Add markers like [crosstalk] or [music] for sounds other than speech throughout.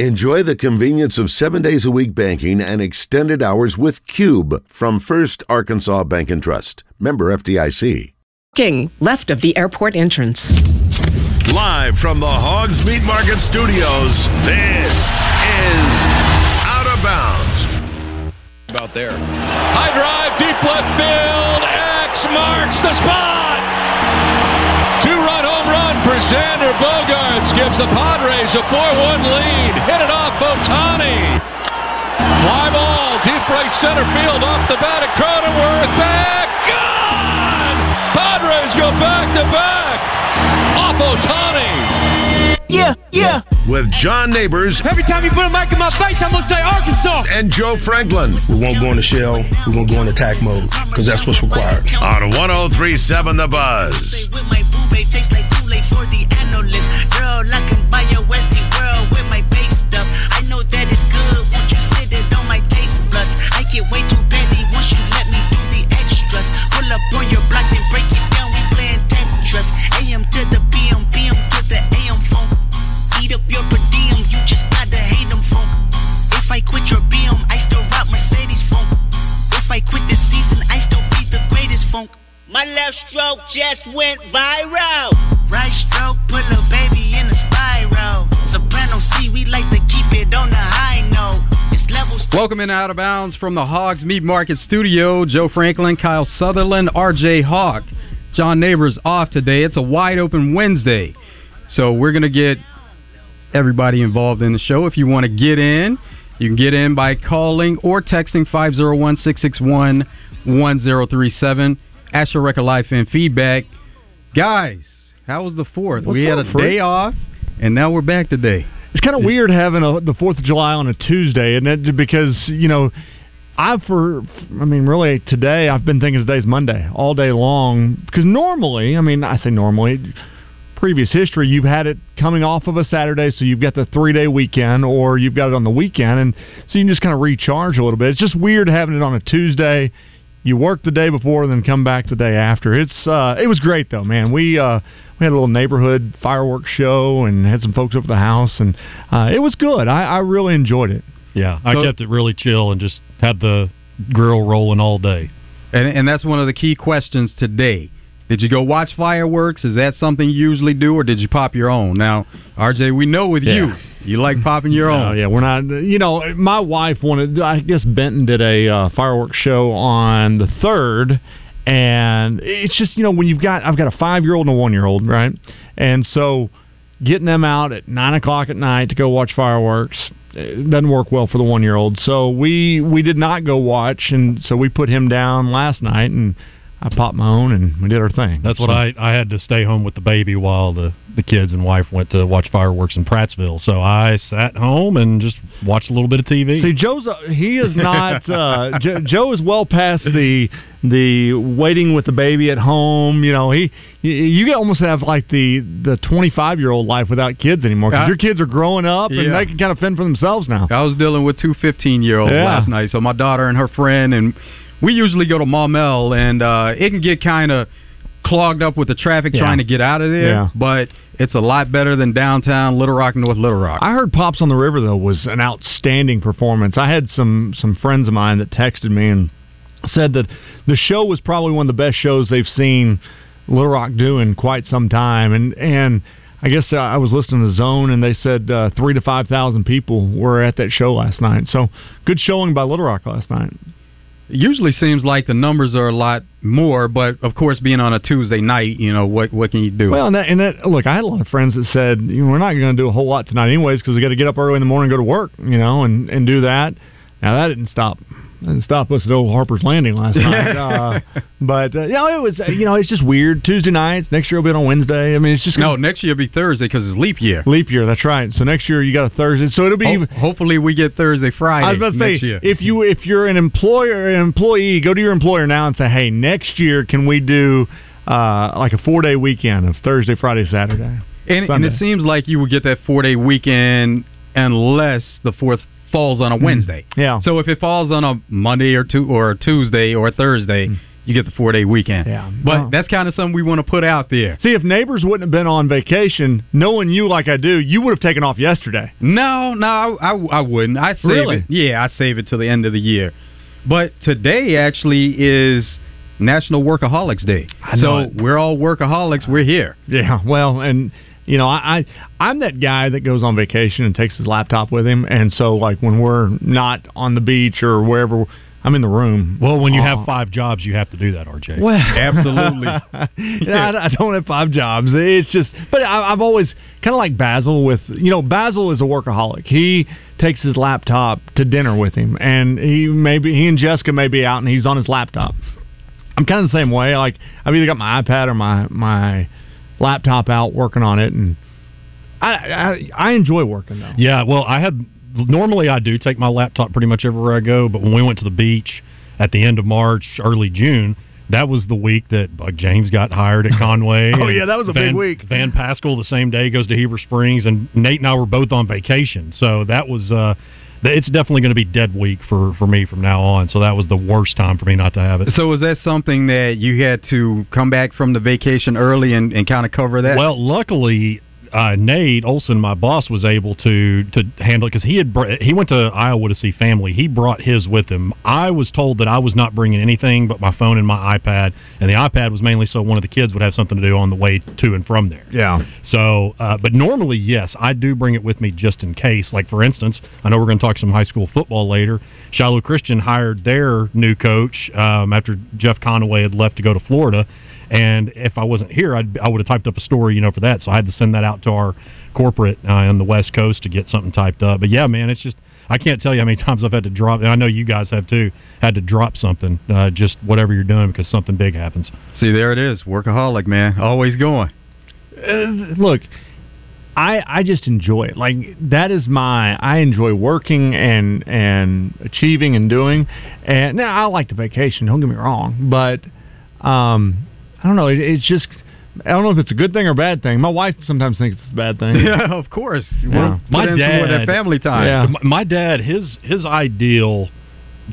Enjoy the convenience of seven days a week banking and extended hours with Cube from First Arkansas Bank and Trust. Member FDIC. King, left of the airport entrance. Live from the Hogs Meat Market Studios, this is Out of Bounds. About there. High drive, deep left field. X marks the spot. Two run home run for Xander Bogaerts gives the Padres a 4 1 lead. Hit it off Ohtani. Fly ball, deep right center field off the bat of Cronenworth. Back. Gone! Padres go back to back. Off Ohtani. Yeah, yeah. With John Neighbors Every time you put a mic in my face, I'm gonna say Arkansas. and Joe Franklin We won't go in into shell. We're going to go into attack mode because that's what's required. on 1037 The Buzz. with my boo babe tastes like Kool-Aid for the analyst. Girl, I can buy a Westie world with my base stuff. I know that it's good. Won't you sit it on my taste buds? I get way too petty once you let me do the extras. Pull up on your block and break it down. We playing Tetris. AM to the I quit your BM, I still rock Mercedes phone. If I quit this season, I still be the greatest funk. My left stroke just went viral. Right stroke put a baby in a spiral. Soprano C, we like to keep it on the high note. It's levels. Welcome in Out of Bounds from the Hogs Meat Market Studio. Joe Franklin, Kyle Sutherland, RJ Hawk. John Neighbors off today. It's a wide open Wednesday. So we're going to get everybody involved in the show. If you want to get in, you can get in by calling or texting 501 661 1037. Ask your record life and feedback. Guys, how was the 4th? What's we had a day off, and now we're back today. It's kind of weird having a, the Fourth of July on a Tuesday, and it because you know, I for I mean, really today I've been thinking today's Monday all day long because normally, I mean, I say normally, previous history you've had it coming off of a Saturday, so you've got the three day weekend, or you've got it on the weekend, and so you can just kind of recharge a little bit. It's just weird having it on a Tuesday. You work the day before, and then come back the day after. It's uh, it was great though, man. We uh, we had a little neighborhood fireworks show and had some folks over the house, and uh, it was good. I, I really enjoyed it. Yeah, I So- kept it really chill and just had the grill rolling all day. And, and that's one of the key questions today. Did you go watch fireworks? Is that something you usually do, or did you pop your own? Now, RJ, we know with you, Yeah. you like popping your Oh own. yeah, we're not. You know, my wife wanted. I guess Benton did a uh, fireworks show on the third, and it's just you know when you've got I've got a five year old and a one year old, right? And so getting them out at nine o'clock at night to go watch fireworks it doesn't work well for the one year old. So we we did not go watch, and so we put him down last night and. I popped my own and we did our thing. That's what So- I I had to stay home with the baby while the the kids and wife went to watch fireworks in Prattsville. So I sat home and just watched a little bit of TV. See, Joe's uh, he is not. Uh, [laughs] jo- Joe is well past the the waiting with the baby at home. You know, he you, you almost have like the the twenty five year old life without kids anymore because your kids are growing up and yeah. they can kind of fend for themselves now. I was dealing with two 15 year olds Yeah. last night. So my daughter and her friend, and we usually go to Maumelle, and uh, it can get kind of clogged up with the traffic Yeah. trying to get out of there. Yeah. But it's a lot better than downtown Little Rock, and North Little Rock. I heard Pops on the River though was an outstanding performance. I had some some friends of mine that texted me and said that the show was probably one of the best shows they've seen Little Rock do in quite some time. And and I guess uh, I was listening to Zone and they said uh, three to five thousand people were at that show last night. So good showing by Little Rock last night. Usually seems like the numbers are a lot more, but of course, being on a Tuesday night, you know what what can you do? Well, and that, and that look, I had a lot of friends that said you know, we're not going to do a whole lot tonight, anyways, because we got to get up early in the morning, and go to work, you know, and and do that. Now that didn't stop. That didn't stop us at old Harper's Landing last night. [laughs] uh, but uh, you know, it was uh, you know, it's just weird. Tuesday nights. Next year will be on Wednesday. I mean, it's just no, next year will be Thursday because it's leap year. leap year. That's right. So next year you got a Thursday. So it'll be. Ho- hopefully, we get Thursday, Friday I was about to next say, year. if you if you're an employer, an employee, go to your employer now and say, "Hey, next year can we do uh, like a four day weekend of Thursday, Friday, Saturday?" And, and it seems like you would get that four day weekend unless the fourth falls on a mm-hmm. Wednesday. Yeah. So if it falls on a Monday or two or a Tuesday or a Thursday, mm. you get the four day weekend. Yeah. but that's kind of something we want to put out there. See, if neighbors wouldn't have been on vacation, knowing you like I do, you would have taken off yesterday. No, no, I, I, I wouldn't. I save Really? it. Yeah, I save it till the end of the year. But today actually is National Workaholics Day. I know so it. we're all workaholics. We're here. Yeah, well, and you know, I, I I'm that guy that goes on vacation and takes his laptop with him, and so like when we're not on the beach or wherever, I'm in the room. Well, when you Uh, have five jobs, you have to do that, RJ. Well, Absolutely. [laughs] Yeah, I, I don't have five jobs. It's just, but I, I've always kind of like Basil. With you know, Basil is a workaholic. He takes his laptop to dinner with him, and he maybe he and Jessica may be out, and he's on his laptop. I'm kind of the same way. Like I've either got my iPad or my my laptop out working on it, and I I, I enjoy working though. Yeah, well, I had normally I do take my laptop pretty much everywhere I go, but when we went to the beach at the end of March, early June, that was the week that uh, James got hired at [laughs] Conway. Oh, yeah, that was a big week. Van Pascal the same day goes to Heber Springs, and Nate and I were both on vacation, so that was. uh it's definitely going to be dead week for, for me from now on. So that was the worst time for me not to have it. So was that something that you had to come back from the vacation early and, and kind of cover that? Well, luckily, uh, Nate Olson, my boss, was able to to handle it because he had br- he went to Iowa to see family. He brought his with him. I was told that I was not bringing anything but my phone and my iPad, and the iPad was mainly so one of the kids would have something to do on the way to and from there. Yeah. So, uh, but normally, yes, I do bring it with me just in case. Like for instance, I know we're going to talk some high school football later. Shiloh Christian hired their new coach um, after Jeff Conaway had left to go to Florida, and if I wasn't here, I'd, I would have typed up a story, you know, for that. So I had to send that out to our corporate uh, on the West Coast to get something typed up. But yeah, man, it's just. I can't tell you how many [laughs] times I've had to drop, and I know you guys have too, had to drop something, uh, just whatever you're doing because something big happens. See, there it is. Workaholic, man. Always going. Uh, look, I I just enjoy it. Like that is my I enjoy working and and achieving and doing. And now I like the vacation. Don't get me wrong, but um, I don't know. It, it's just I don't know if it's a good thing or a bad thing. My wife sometimes thinks it's a bad thing. [laughs] Yeah, of course. You Yeah. wanna My put in some of that dad- family time. Yeah. My, my dad, his his ideal,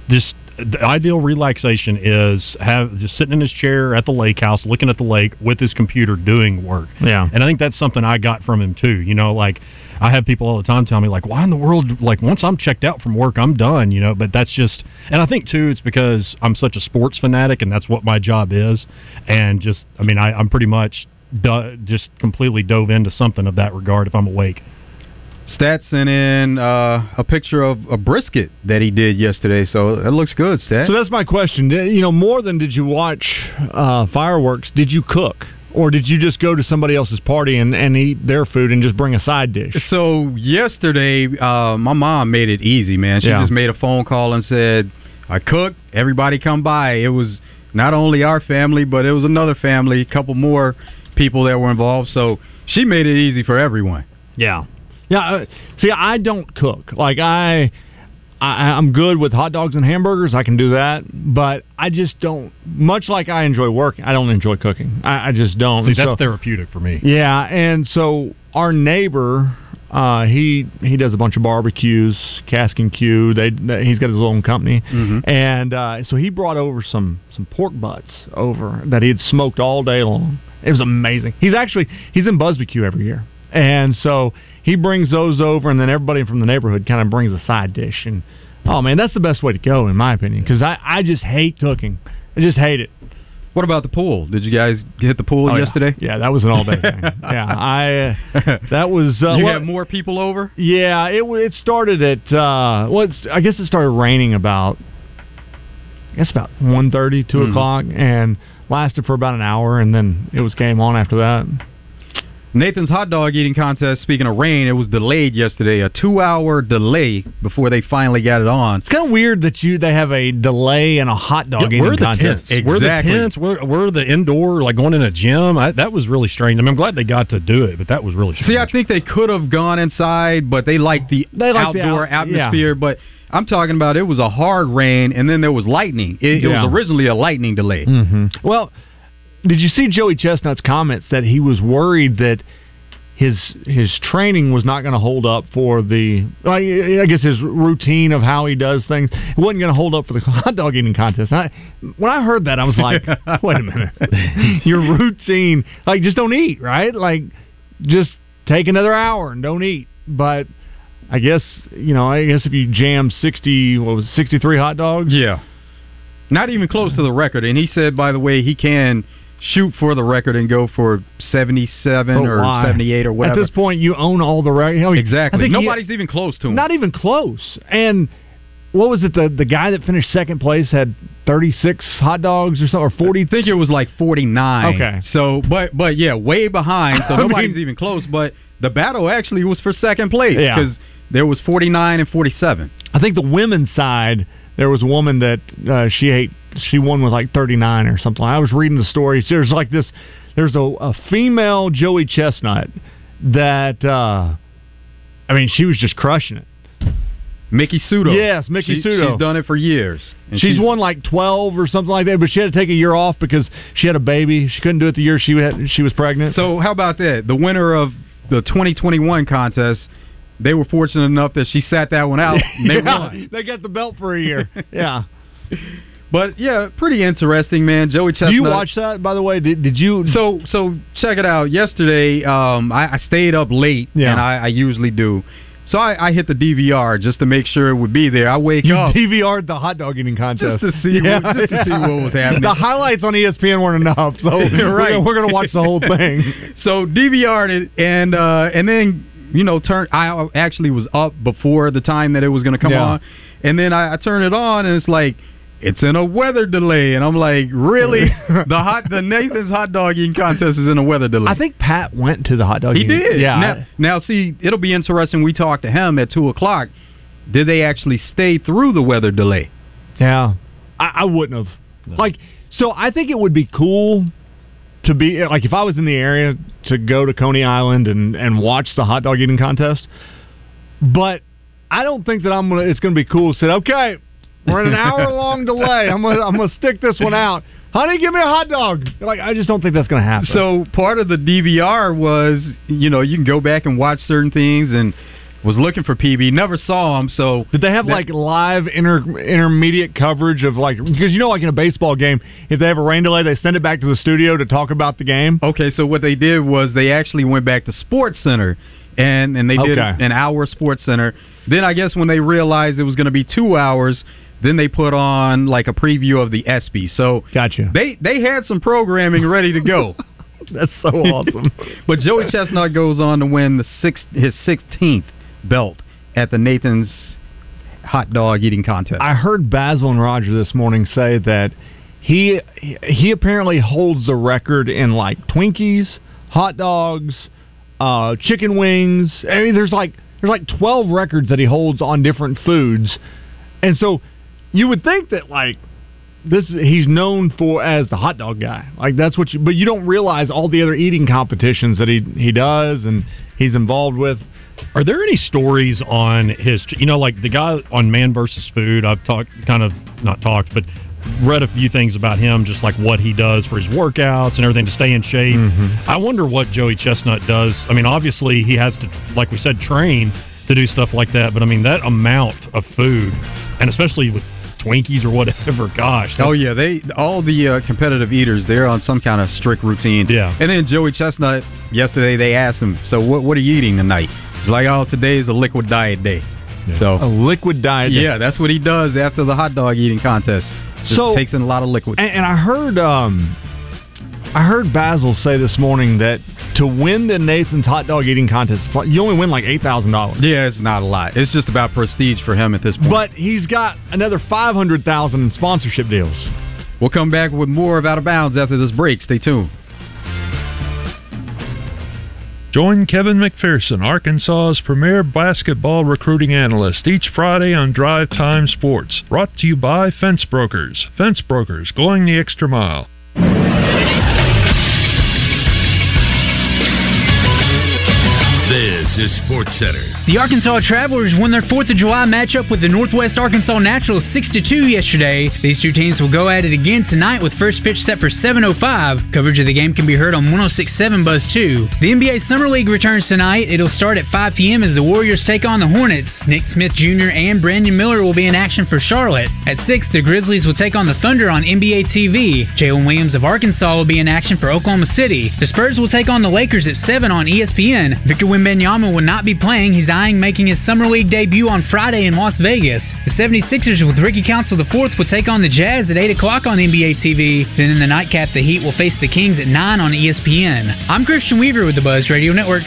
just the ideal relaxation is have just sitting in his chair at the lake house, looking at the lake with his computer doing work. Yeah. And I think that's something I got from him too. You know, like I have people all the time tell me like, why in the world? Like once I'm checked out from work, I'm done. You know, but that's just, and I think too, it's because I'm such a sports fanatic, and that's what my job is. And just, I mean, I, I'm pretty much. Do, just completely dove into something of that regard if I'm awake. Stat sent in uh, a picture of a brisket that he did yesterday, so it looks good, Stat. So that's my question. You know, more than did you watch uh, fireworks? Did you cook, or did you just go to somebody else's party and, and eat their food and just bring a side dish? So yesterday, uh, my mom made it easy, man. She Yeah. just made a phone call and said, "I cooked. Everybody come by." It was not only our family, but it was another family, a couple more people that were involved. So she made it easy for everyone. Yeah, yeah. Uh, see, I don't cook. Like I, I, I'm good with hot dogs and hamburgers. I can do that, but I just don't. Much like I enjoy working, I don't enjoy cooking. I, I just don't. See, that's so- therapeutic for me. Yeah, and so our neighbor, uh, he he does a bunch of barbecues, Cask and Q. They, they he's got his own company, and uh, so he brought over some some pork butts over that he had smoked all day long. It was amazing. He's actually he's in Busbecue every year, and so he brings those over, and then everybody from the neighborhood kind of brings a side dish. And oh man, that's the best way to go in my opinion, because I I just hate cooking. I just hate it. What about the pool? Did you guys hit the pool Oh, yesterday? Yeah, that was an all day [laughs] thing. Yeah, I uh, that was. Uh, you well- had more people over. Yeah, it it started at uh, well, it's, I guess it started raining about I guess about one thirty, two Mhm. o'clock, and lasted for about an hour, and then it was game on after that. Nathan's hot dog eating contest. Speaking of rain, it was delayed yesterday. A two-hour delay before they finally got it on. It's kind of weird that you they have a delay and a hot dog Yeah, eating we're the contest. tents. We're the tents. We're, we're the indoor, like going in a gym. I, that was really strange. I mean, I'm glad they got to do it, but that was really strange. See, I think they could have gone inside, but they liked the They liked the outdoor out- yeah. atmosphere. But I'm talking about it was a hard rain, and then there was lightning. It, it was originally a lightning delay. hmm Well, did you see Joey Chestnut's comments that he was worried that his his training was not going to hold up for the like, I guess his routine of how he does things. It wasn't going to hold up for the [laughs] hot dog eating contest. I, when I heard that, I was like, [laughs] wait a minute, [laughs] your routine like just don't eat, right? Like just take another hour and don't eat. But I guess you know, I guess if you jam sixty, what was sixty three hot dogs? Yeah, not even close to the record. And he said, by the way, he can shoot for the record and go for 77 But or why? 78 or whatever. At this point, you own all the record. I exactly. think he- Nobody's even close to him. Not even close. And what was it? The the guy that finished second place had thirty six hot dogs or something, or forty. I think it was like 49. Okay. So, but but yeah, way behind. So [laughs] nobody's mean- even close. But the battle actually was for second place Yeah. because there was 49 and 47. I think the women's side there was a woman that uh, she ate. She won with like thirty nine or something. I was reading the stories. There's like this. There's a, a female Joey Chestnut that. uh I mean, she was just crushing it. Miki Sudo. Yes, Miki She- Sudo. She's done it for years. And she's, won like twelve or something like that, but she had to take a year off because she had a baby. She couldn't do it the year she had she was pregnant. So how about that? The winner of the 2021 contest, they were fortunate enough that she sat that one out. and they [laughs] Yeah, won. They got the belt for a year. [laughs] yeah. But yeah, pretty interesting, man. Joey Chestnut. Do you watch that, by the way? Did, did you? So so check it out. Yesterday, um, I, I stayed up late, Yeah. and I, I usually do. So I, I hit the DVR just to make sure it would be there. I wake You up DVR'd the hot dog eating contest just to see what, just to see what was [laughs] happening. The highlights on ESPN weren't enough, so we're, Right. gonna, we're gonna watch the whole thing. so DVR'd it, and uh, and then you know turn. I actually was up before the time that it was going to come Yeah. on, and then I, I turn it on, and it's like. It's in a weather delay, and I'm like, really? [laughs] the hot, the Nathan's hot dog eating contest is in a weather delay. I think Pat went to the hot dog. He eating- did. Yeah. Now, now, see, it'll be interesting. We talked to him at two o'clock. Did they actually stay through the weather delay? Yeah, I, I wouldn't have. Like, so I think it would be cool to be like if I was in the area to go to Coney Island and and watch the hot dog eating contest. But I don't think that I'm gonna. It's gonna be cool. Said okay, we're in an [laughs] hour long delay. I'm gonna I'm gonna stick this one out. Honey, give me a hot dog. Like, I just don't think that's gonna happen. So part of the DVR was, you know, you can go back and watch certain things, and was looking for PB, never saw him. So Did they have that- like live inter- intermediate coverage of like because you know like in a baseball game if they have a rain delay they send it back to the studio to talk about the game. Okay, so what they did was they actually went back to Sports Center and and they did Okay. an hour Sports Center. Then I guess when they realized it was going to be 2 hours, then they put on like a preview of the ESPY. So Gotcha. they they had some programming ready to go. [laughs] That's so awesome. [laughs] but Joey Chestnut goes on to win the six, his 16th belt at the Nathan's hot dog eating contest. I heard Basil and Roger this morning say that he he apparently holds the record in like Twinkies, hot dogs, uh, chicken wings. I mean, there's like there's like twelve records that he holds on different foods, and so you would think that like this he's known for as the hot dog guy. Like that's what you, but you don't realize all the other eating competitions that he he does and he's involved with. Are there any stories on his? You know, like the guy on Man versus Food. I've talked, kind of not talked, but read a few things about him, just like what he does for his workouts and everything to stay in shape. I wonder what Joey Chestnut does. I mean, obviously he has to, like we said, train to do stuff like that. But I mean, that amount of food, and especially with Twinkies or whatever, [laughs] gosh. Oh yeah, they all the uh, competitive eaters they're on some kind of strict routine. Yeah. And then Joey Chestnut yesterday they asked him, so what what are you eating tonight? He's like, oh today is a liquid diet day. So A liquid diet. yeah, that's what he does after the hot dog eating contest. Just So- takes in a lot of liquid. And, and I heard um, I heard Basil say this morning that to win the Nathan's hot dog eating contest, you only win like eight thousand dollars. yeah, it's not a lot. It's just about prestige for him at this point. But he's got another five hundred thousand in sponsorship deals. we'll come back with more of Out of Bounds after this break. Stay tuned. Join Kevin McPherson, Arkansas's premier basketball recruiting analyst, each Friday on Drive Time Sports. Brought to you by Fence Brokers. Fence Brokers, going the extra mile. Texas Sports Center. The Arkansas Travelers won their 4th of July matchup with the Northwest Arkansas Naturals 6-2 yesterday. These two teams will go at it again tonight with first pitch set for 7.05. Coverage of the game can be heard on 106.7 Buzz 2. The NBA Summer League returns tonight. It'll start at 5 p.m. as the Warriors take on the Hornets. Nick Smith Jr. and Brandon Miller will be in action for Charlotte. At 6, the Grizzlies will take on the Thunder on NBA TV. Jalen Williams of Arkansas will be in action for Oklahoma City. The Spurs will take on the Lakers at 7 on ESPN. Victor Wembanyama will not be playing. He's eyeing making his Summer League debut on Friday in Las Vegas. The 76ers with Ricky Council IV will take on the Jazz at 8 o'clock on NBA TV. Then in the nightcap, the Heat will face the Kings at 9 on ESPN. I'm Christian Weaver with the Buzz Radio Network.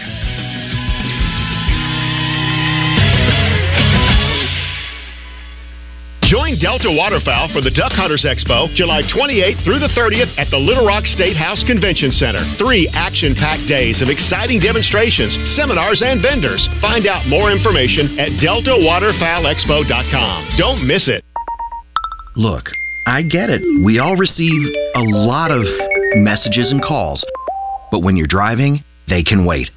Join Delta Waterfowl for the Duck Hunters Expo July 28th through the 30th at the Little Rock State House Convention Center. Three action packed days of exciting demonstrations, seminars, and vendors. Find out more information at deltawaterfowlexpo.com. Don't miss it. Look, I get it. We all receive a lot of messages and calls. But when you're driving, they can wait.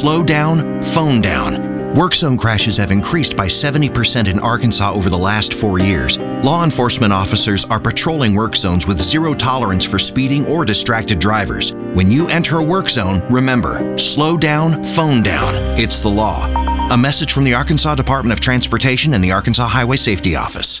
Slow down, phone down. Work zone crashes have increased by 70% in Arkansas over the last four years. Law enforcement officers are patrolling work zones with zero tolerance for speeding or distracted drivers. When you enter a work zone, remember slow down, phone down. It's the law. A message from the Arkansas Department of Transportation and the Arkansas Highway Safety Office.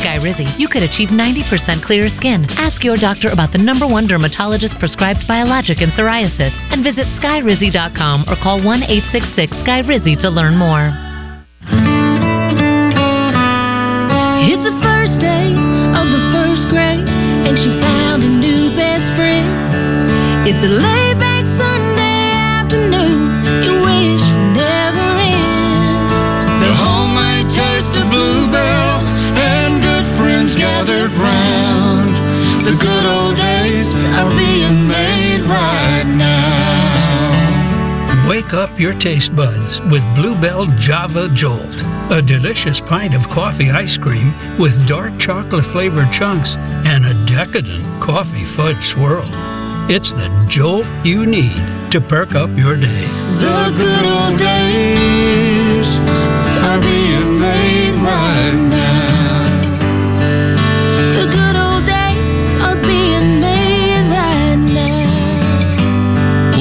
Skyrizi, you could achieve 90% clearer skin. Ask your doctor about the number one dermatologist prescribed biologic in psoriasis and visit skyrizi.com or call 1 866 Skyrizi to learn more. It's the first day of the first grade, and she found a new best friend. It's laid The good old days are being made right now. Wake up your taste buds with Bluebell Java Jolt, a delicious pint of coffee ice cream with dark chocolate flavored chunks and a decadent coffee fudge swirl. It's the jolt you need to perk up your day. The good old days are being made right now.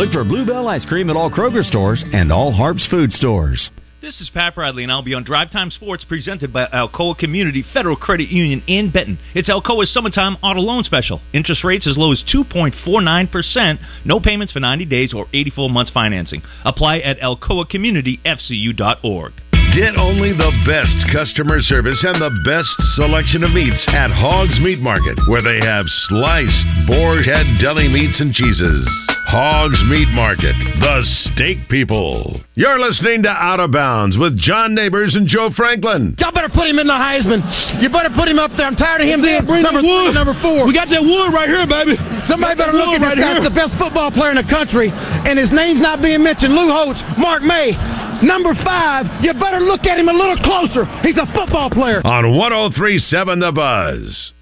Look for Bluebell ice cream at all Kroger stores and all Harps food stores. This is Pat Bradley, and I'll be on Drive Time Sports presented by Alcoa Community Federal Credit Union in Benton. It's Alcoa's summertime auto loan special. Interest rates as low as 2.49%, no payments for 90 days or 84 months financing. Apply at alcoacommunityfcu.org. Get only the best customer service and the best selection of meats at Hogs Meat Market, where they have sliced boar head deli meats and cheeses. Hogs Meat Market, the steak people. You're listening to Out of Bounds with John Neighbors and Joe Franklin. Y'all better put him in the Heisman. You better put him up there. I'm tired of him being number three, number four. We got that wood right here, baby. Somebody better look at this guy. He's the best football player in the country, and his name's not being mentioned. Lou Holtz, Mark May. Number five, you better look at him a little closer. He's a football player. On 1037 The Buzz.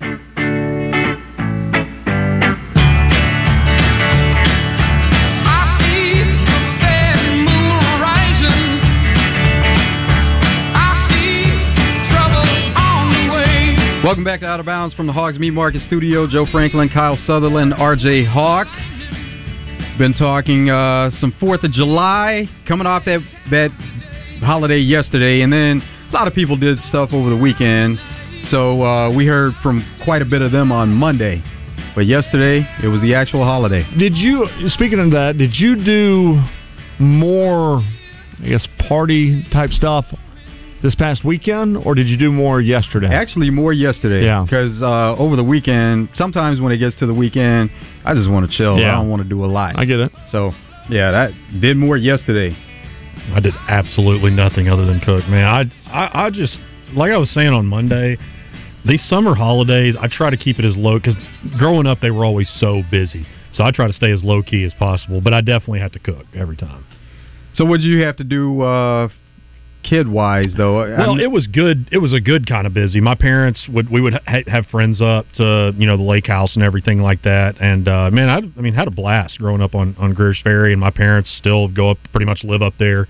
Welcome back to Out of Bounds from the Hogs Meat Market Studio. Joe Franklin, Kyle Sutherland, RJ Hawk. Been talking uh, some Fourth of July, coming off that that holiday yesterday, and then a lot of people did stuff over the weekend. So uh, we heard from quite a bit of them on Monday. But yesterday, it was the actual holiday. Did you speaking of that? Did you do more, I guess, party type stuff this past weekend, or did you do more yesterday? Actually, more yesterday. Yeah. Because uh, over the weekend, sometimes when it gets to the weekend, I just want to chill. Yeah. I don't want to do a lot. I get it. So, yeah, that did more yesterday. I did absolutely nothing other than cook, man. I, I, I just like I was saying on Monday. These summer holidays, I try to keep it as low because growing up they were always so busy. So I try to stay as low key as possible. But I definitely have to cook every time. So, what did you have to do uh, kid wise, though? Well, I'm- it was good. It was a good kind of busy. My parents would we would ha- have friends up to you know the lake house and everything like that. And uh, man, I, I mean had a blast growing up on on Greer's Ferry, and my parents still go up pretty much live up there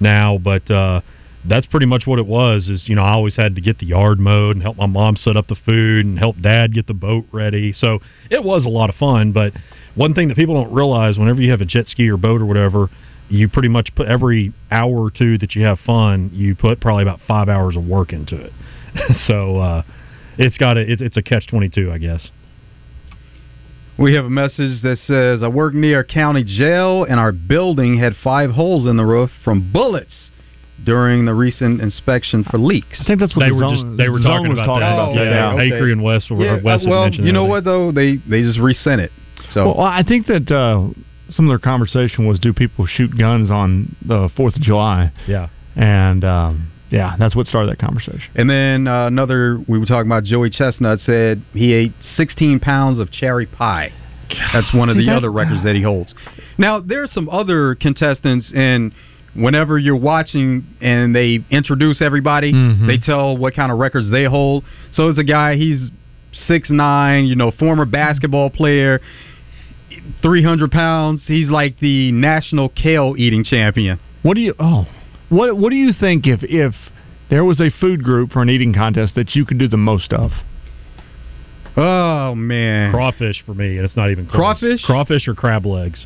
now. But uh, that's pretty much what it was. Is you know I always had to get the yard mowed and help my mom set up the food and help dad get the boat ready. So it was a lot of fun. But one thing that people don't realize whenever you have a jet ski or boat or whatever you pretty much put every hour or two that you have fun, you put probably about five hours of work into it. [laughs] so uh, it's got a it's, it's a catch twenty two, I guess. We have a message that says, I work near a county jail, and our building had five holes in the roof from bullets during the recent inspection for leaks. I think that's what they the were zone- just they were the talking about talking that. about that, yeah, yeah. Acre and West were Yeah, West uh, well, you know that. what though? They they just resent it. So Well, I think that uh, some of their conversation was do people shoot guns on the Fourth of July? Yeah, and um, yeah, that's what started that conversation. And then uh, another, we were talking about Joey Chestnut said he ate 16 pounds of cherry pie. That's one of the [laughs] other records that he holds. Now, there are some other contestants, and whenever you're watching and they introduce everybody, Mhm. they tell what kind of records they hold. So there's a guy, he's six nine, you know, former basketball player, 300 pounds. He's like the national kale eating champion. What do you? Oh, what what do you think if if there was a food group for an eating contest that you could do the most of? Oh man, crawfish for me, and it's not even close. Crawfish? crawfish or crab legs.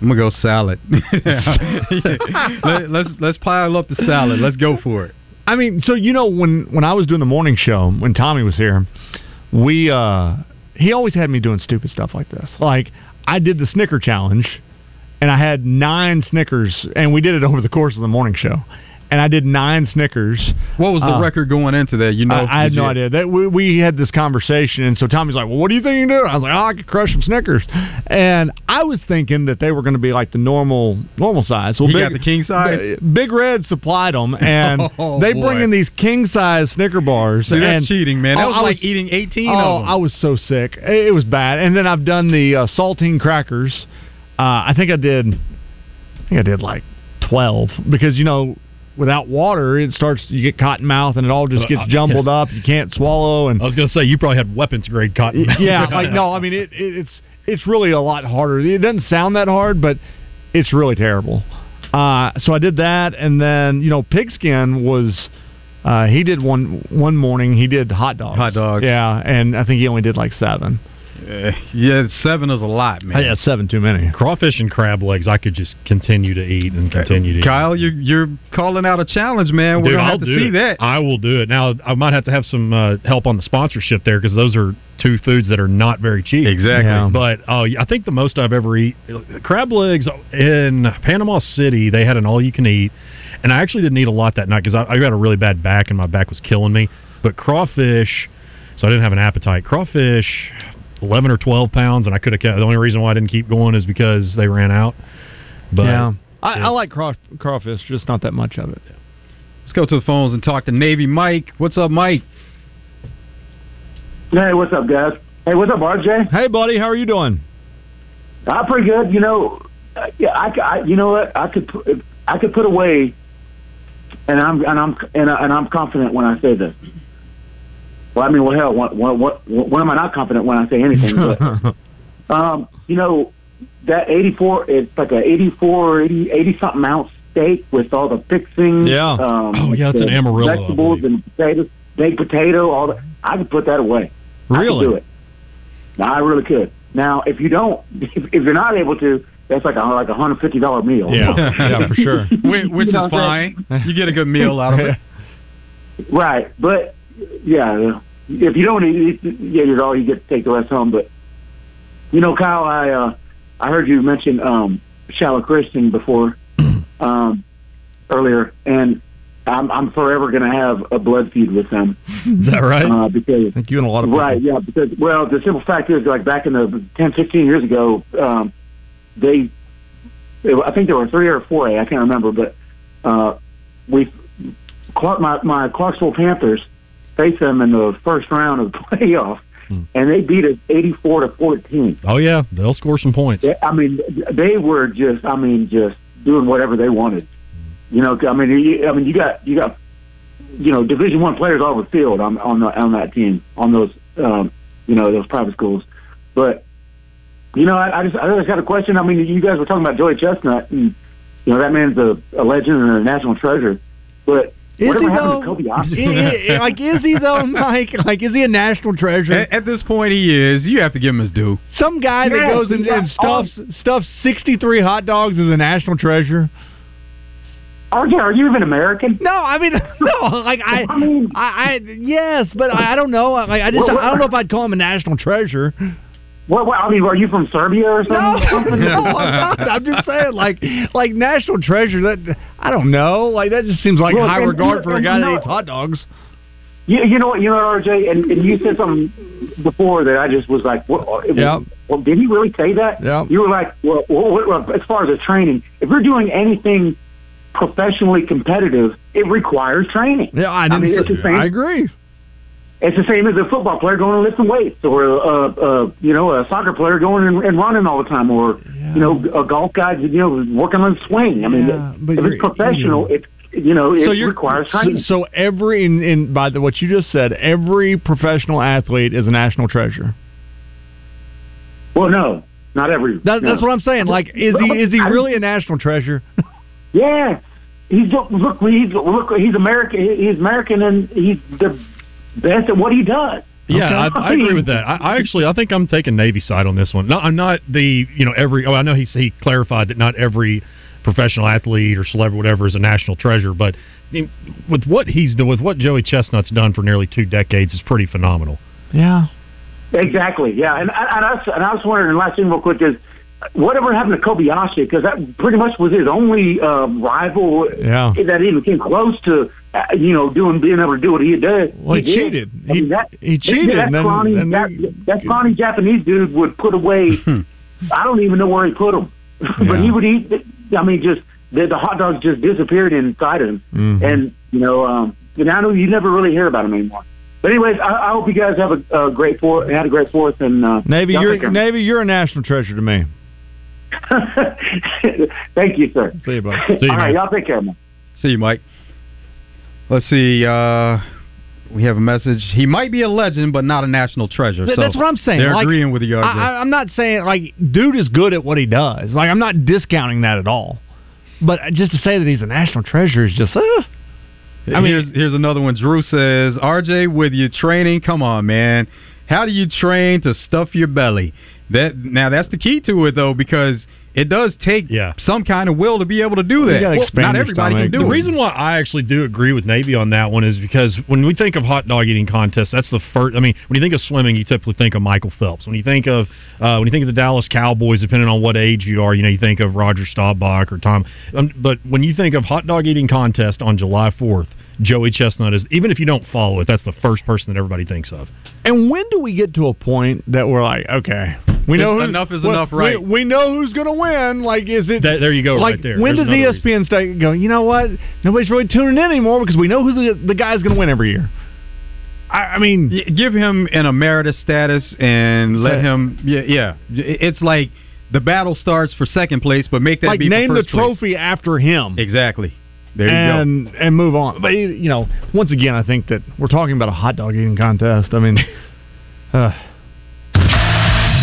I'm gonna go salad. [laughs] Let, let's let's pile up the salad. Let's go for it. I mean, so you know when when I was doing the morning show when Tommy was here, we uh he always had me doing stupid stuff like this. Like I did the Snicker challenge, and I had nine Snickers, and we did it over the course of the morning show. And I did nine Snickers. What was the Uh, record going into that? You know, I, I had no you- idea. That we, we had this conversation, and so Tommy's like, "Well, what do you think you can do?" I was like, "Oh, I could crush some Snickers," and I was thinking that they were going to be like the normal normal size. Well, You big, got the king size? Big, Red supplied them, [laughs] and Oh, they boy. bring in these king size Snicker bars. See, that's and, cheating, man. That Oh, was I like eating 18 Oh, of them. I was so sick. It, it was bad. And then I've done the uh, saltine crackers. Uh, I think I did. I think I did like twelve because you know. Without water, it starts. You get cotton mouth, and it all just gets Uh, jumbled up. You can't swallow, and I was going to say you probably had weapons grade cotton. Mouth. yeah, like no, I mean it, it, it's it's really a lot harder. It doesn't sound that hard, but it's really terrible. Uh, so I did that, and then you know, Pigskin was uh, he did one one morning. He did hot dogs. Hot dogs. Yeah, and I think he only did like seven. Uh, yeah, seven is a lot, man. Yeah, seven too many. Crawfish and crab legs, I could just continue to eat and continue to eat. Kyle, you're you're calling out a challenge, man. We're Dude, gonna I'll have to do see it. that. I will do it. Now, I might have to have some uh, help on the sponsorship there because those are two foods that are not very cheap. Exactly. Yeah. But oh, I think the most I've ever eat crab legs in Panama City. They had an all you can eat, and I actually didn't eat a lot that night because I, I got a really bad back and my back was killing me. But crawfish, so I didn't have an appetite. Crawfish, eleven or twelve pounds, and I could have kept. The only reason why I didn't keep going is because they ran out. But yeah, I, I like craw, crawfish, just not that much of it. Let's go to the phones and talk to Navy Mike. What's up, Mike? Hey, what's up, guys? Hey, what's up, RJ? Hey, buddy, how are you doing? I'm pretty good. You know, uh, yeah, I, c- I- you know what? I could, put, I could put away, and I'm, and I'm, and, I, and I'm confident when I say this. Well, I mean, well, hell, what, what, what, when am I not confident when I say anything? But, [laughs] um, you know, that 84, it's like a 84, 80, 80 something ounce steak with all the fixings. Yeah. Um, Oh, yeah, it's an Amarillo, Vegetables and potatoes, baked potato, all that. I could put that away. Really? I could do it. Now, I really could. Now, if you don't, [laughs] if, if you're not able to, that's like a like a hundred fifty dollar meal. Yeah, yeah, for sure. [laughs] Which, which You know is fine. You get a good meal out of it. Right, but yeah, if you don't eat, yeah, you're all you get to take the rest home. But you know, Kyle, I uh, I heard you mention um, Shiloh Christian before um, earlier, and I'm I'm forever going to have a blood feud with them. Is that right? Uh, because I think you and a lot of people. Right, yeah, because well, the simple fact is, like back in the 10, 15 years ago, um, they, I think there were three or four A, I can't remember, but uh, we, Clark, my my Clarksville Panthers faced them in the first round of the [laughs] playoff, and they beat us eighty four to fourteen. Oh yeah, they'll score some points. They- I mean, they were just, I mean, just doing whatever they wanted. You know, I mean, you, I mean, you got you got you know Division One players all over the field on on the, on that team on those um, you know those private schools, but you know, I, I just I just got a question. I mean, you guys were talking about Joey Chestnut, and you know that man's a, a legend and a national treasure, but. Is whatever he though? Kobe [laughs] I- I- like, is he though, [laughs] Mike? Like, is he a national treasure? At, at this point, he is. You have to give him his due. Some guy that goes and, and got stuffs stuffs sixty three hot dogs is a national treasure. RJ, are you even American? No, I mean, [laughs] no. Like I, I, I, yes, but I, I don't know. Like I just, What- what- I don't know if I'd call him a national treasure. What, what? I mean, are you from Serbia or something? no, [laughs] I'm not. I'm just saying, like, like national treasure. That I don't know. Like that just seems like Look, high and- regard for a guy that eats hot dogs. You, you know what? You know what, RJ, and, and you said something before that I just was like, what, Yeah. well, did he really say that? Yeah. You were like, well, well, well, as far as the training, if you're doing anything professionally competitive, it requires training. Yeah, I, I mean, didn't it's the same. I agree. It's the same as a football player going to lift and lifting weights, or a, a you know a soccer player going and, and running all the time, or you know a golf guy you know working on swing. I mean, but if it's professional, it you know it so requires so, so every in, in by the, what you just said, every professional athlete is a national treasure. well, no, not every. That, no. That's what I'm saying. Like, is he is he really a national treasure? [laughs] Yeah, he's look, look he's look he's American. He's American, and he's the best at what he does. Yeah, Okay. I, I agree with that. I, I actually, I think I'm taking Navy side on this one. No, I'm not the, you know, every. Oh, I know he he clarified that not every professional athlete or celebrity, whatever, is a national treasure. But I mean, with what he's done, with what Joey Chestnut's done for nearly two decades, is pretty phenomenal. Yeah. Exactly. Yeah, and I- and I was, and I was wondering last thing real quick is whatever happened to Kobayashi because that pretty much was his only uh, rival Yeah. that even came close to uh, you know doing being able to do what he did. Well, he did. cheated. I mean, that, he cheated, That and then- scrawny, that, that scrawny Japanese dude would put away. [laughs] I don't even know where he put them, [laughs] but he would eat. I mean, just the, the hot dogs just disappeared inside of him, Mhm. and you know, um, and I know you never really hear about him anymore. But anyways, I, I hope you guys have a, a great fourth. Had a great fourth, and uh, Navy, you're. Navy, you're a national treasure to me. [laughs] Thank you, sir. See you, bud. [laughs] All right, y'all take care, man. See you, Mike. Let's see. Uh, we have a message. He might be a legend, but not a national treasure. Th- So That's what I'm saying. They're Like, agreeing with you, RJ. I, I- I'm not saying like dude is good at what he does. Like I'm not discounting that at all. But just to say that he's a national treasure is just. Uh, I mean, here's, here's another one. Drew says, "RJ, with your training, come on, man. How do you train to stuff your belly? That now that's the key to it, though, because it does take some kind of will to be able to do that. Well, not everybody can do the it. reason why I actually do agree with Navy on that one is because when we think of hot dog eating contests, that's the first. I mean, when you think of swimming, you typically think of Michael Phelps. When you think of uh, when you think of the Dallas Cowboys, depending on what age you are, you know, you think of Roger Staubach or Tom. Um, but when you think of hot dog eating contest on July Fourth, Joey Chestnut is even if you don't follow it, that's the first person that everybody thinks of. and when do we get to a point that we're like, okay, we know who, Enough is well, enough, right? We, know who's going to win. Like, is it? That- there you go, like, right there. When There's does another ESPN start go? You know what? Nobody's really tuning in anymore because we know who the, the guy's going to win every year. I, I mean, Y- give him an emeritus status and let Say- him. Yeah, yeah. It's like the battle starts for second place, but make that like be for name the first place. trophy after him. Exactly. There you and and move on. But you know, once again, I think that we're talking about a hot dog eating contest. I mean, [laughs] uh,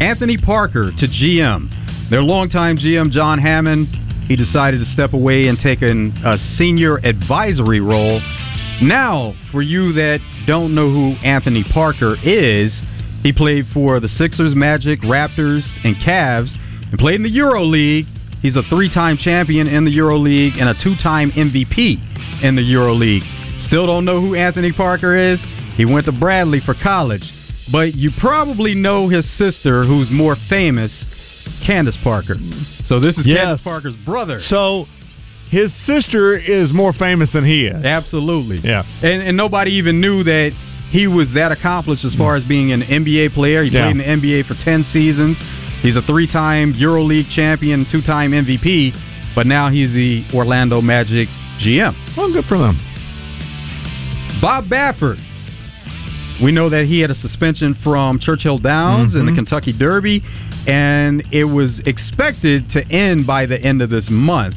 Anthony Parker to GM. Their longtime GM, John Hammond, he decided to step away and take an, a senior advisory role. Now, for you that don't know who Anthony Parker is, he played for the Sixers, Magic, Raptors, and Cavs, and played in the Euro League. He's a three-time champion in the Euro League and a two-time MVP in the Euro League. Still don't know who Anthony Parker is. He went to Bradley for college, but you probably know his sister, who's more famous, Candace Parker. So this is Yes. Candace Parker's brother. So his sister is more famous than he is. Absolutely. Yeah. And, and nobody even knew that he was that accomplished as far as being an NBA player. He Yeah. played in the NBA for 10 seasons. He's a three time EuroLeague champion, two time MVP, but now he's the Orlando Magic GM. Well, good for them. Bob Baffert. We know that he had a suspension from Churchill Downs in the Mhm. Kentucky Derby, and it was expected to end by the end of this month,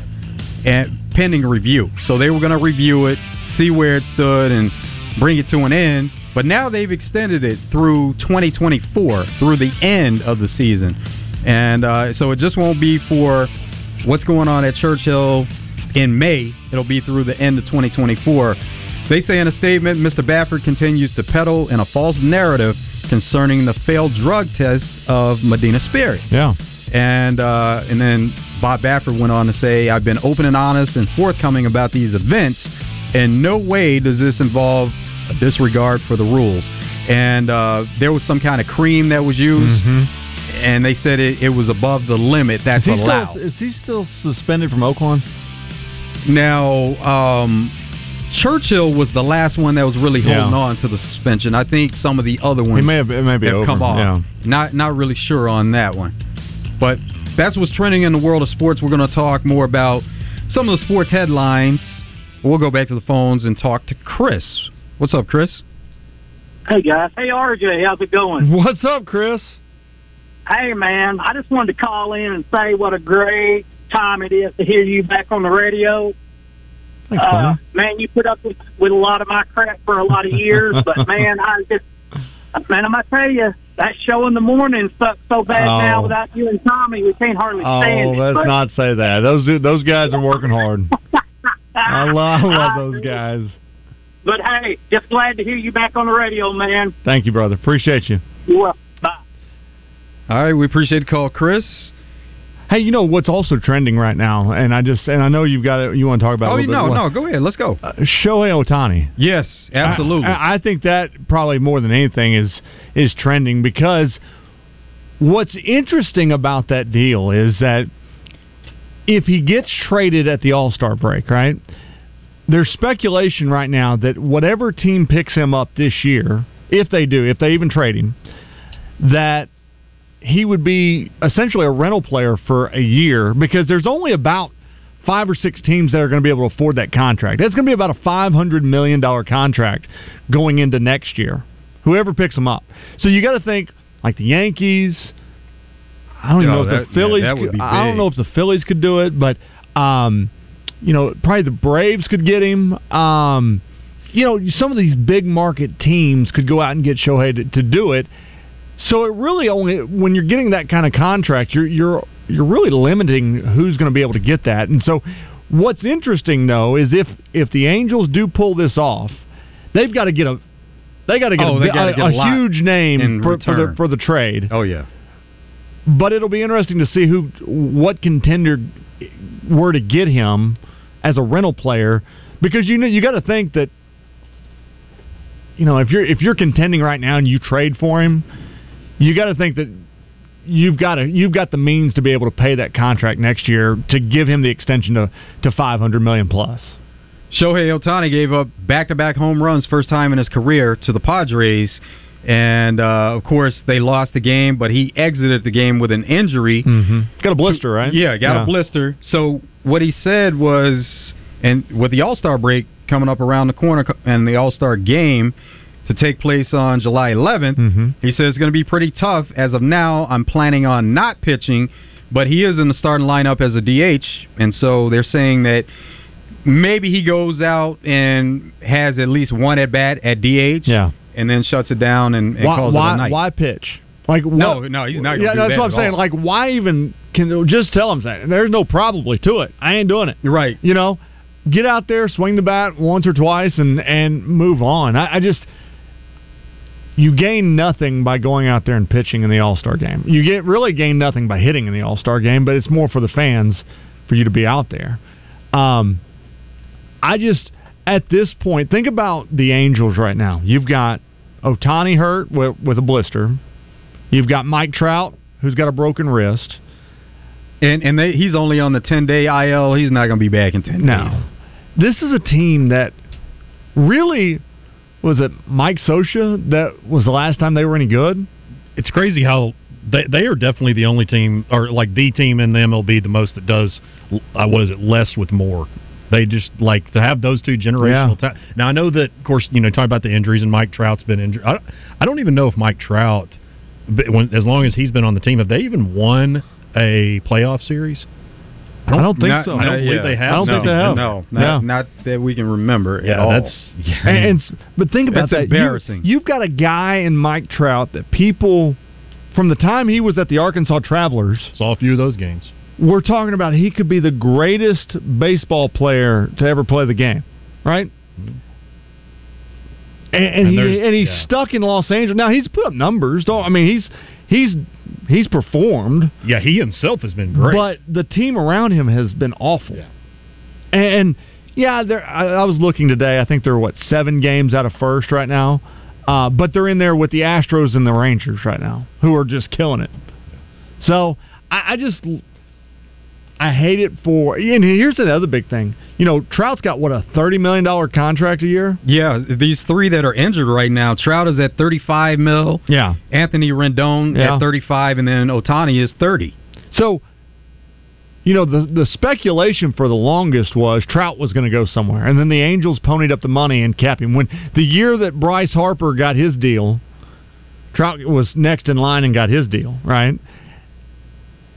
and pending review. So they were going to review it, see where it stood, and bring it to an end. But now they've extended it through 2024, through the end of the season, and uh, so it just won't be for what's going on at Churchill in May. It'll be through the end of 2024. They say in a statement, Mr. Baffert continues to peddle in a false narrative concerning the failed drug test of Medina Spirit. Yeah. And uh, and then Bob Baffert went on to say, "I've been open and honest and forthcoming about these events. In no way does this involve a disregard for the rules." And uh, there was some kind of cream that was used, and they said it, it was above the limit that's is, allowed. still, is he still suspended from Oaklawn? Now, um, Churchill was the last one that was really Yeah. holding on to the suspension. I think some of the other ones He may have- it may be have over, come off. yeah. Not not really sure on that one, but that's what's trending in the world of sports. We're going to talk more about some of the sports headlines. We'll go back to the phones and talk to Chris. What's up, Chris? Hey guys, hey RJ, how's it going? [laughs] What's up, Chris? Hey man, I just wanted to call in and say what a great time it is to hear you back on the radio. Thanks, uh, man. man, you put up with, with a lot of my crap for a lot of years, but [laughs] man, I just man, I'm gonna tell you that show in the morning sucks so bad Oh. now without you and Tommy. We can't hardly stand Oh, it. let's But- not say that. Those dude- those guys are working hard. [laughs] I love, I love those guys. But hey, just glad to hear you back on the radio, man. Thank you, brother. Appreciate you. You're welcome. Bye. All right, we appreciate the call, Chris. Hey, you know what's also trending right now, and I just and I know you've got it. You want to talk about? Oh, it a no, bit. no, go ahead. Let's go. Uh, Shohei Ohtani. Yes, absolutely. I, I think that probably more than anything is is trending because what's interesting about that deal is that if he gets traded at the All Star break, right? There's speculation right now that whatever team picks him up this year, if they do, if they even trade him, that he would be essentially a rental player for a year because there's only about five or six teams that are going to be able to afford that contract. That's going to be about a five hundred million dollar contract going into next year. Whoever picks him up. So you got to think like the Yankees. I don't know if that- the Phillies. yeah, could, I don't know if the Phillies could do it, but um, you know, probably the Braves could get him. Um, you know, some of these big market teams could go out and get Shohei to, to do it. So it really only when you're getting that kind of contract, you're you're you're really limiting who's going to be able to get that. And so what's interesting though is if if the Angels do pull this off, they've got to get a they got to get, Oh, a, a- get a a huge name for, for the for the trade. Oh yeah. But it'll be interesting to see who what contender were to get him as a rental player because you know you got to think that you know if you're if you're contending right now and you trade for him, you got to think that you've got to you've got the means to be able to pay that contract next year to give him the extension to to 500 million plus. Shohei Ohtani gave up back-to-back home runs, first time in his career, to the Padres, and uh, of course they lost the game. But he exited the game with an injury. Mm-hmm. Got a blister, right? Yeah, got a blister. So what he said was, and with the All Star break coming up around the corner and the All Star game to take place on July 11th, Mm-hmm. he says it's going to be pretty tough. As of now, I'm planning on not pitching, but he is in the starting lineup as a DH, and so they're saying that maybe he goes out and has at least one at bat at DH, Yeah. and then shuts it down and, and Why calls it a night. why pitch? Like what? No, no, he's not Yeah, that's that what I'm saying. all. Like, why even can just tell him that? There's no probably to it. I ain't doing it. Right. You know, get out there, swing the bat once or twice, and and move on. I, I just you gain nothing by going out there and pitching in the All Star game. You get really gain nothing by hitting in the All Star game, but it's more for the fans for you to be out there. Um, I just at this point think about the Angels right now. You've got Ohtani hurt with, with a blister. You've got Mike Trout who's got a broken wrist. And and they, he's only on the ten day IL. He's not going to be back in ten No. days. This is a team that really was it Mike Scioscia that was the last time they were any good? It's crazy how they they are definitely the only team or like the team in the MLB the most that does uh, what is it less with more. They just like to have those two generational. ta- now I know that, of course, you know, talking about the injuries and Mike Trout's been injured. I, I don't even know if Mike Trout, when, as long as he's been on the team, have they even won a playoff series? I don't think Not- so. I don't believe they have. I don't no, think they have. No, not, not that we can remember at Yeah, all. that's yeah. [laughs] And, and but think about That's that. Embarrassing. you've got a guy in Mike Trout that people from the time he was at the Arkansas Travelers saw a few of those games. we're talking about he could be the greatest baseball player to ever play the game, right? Mm-hmm. And, and, And he, and he's yeah. stuck in Los Angeles. Now he's put up numbers. Don't I mean he's he's he's performed, Yeah, he himself has been great. but the team around him has been awful. Yeah. And yeah, I, I was looking today. I think they're what seven games out of first right now, uh, but they're in there with the Astros and the Rangers right now, who are just killing it. So I, I just I hate it for. And here's another big thing. You know, Trout's got what a thirty million dollar contract a year. Yeah, these three that are injured right now. Trout is at 35 mil. Yeah. Anthony Rendon Yeah. at 35, and then Ohtani is 30. So, you know, the the speculation for the longest was Trout was going to go somewhere, and then the Angels ponied up the money and kept him. When the year that Bryce Harper got his deal, Trout was next in line and got his deal. Right.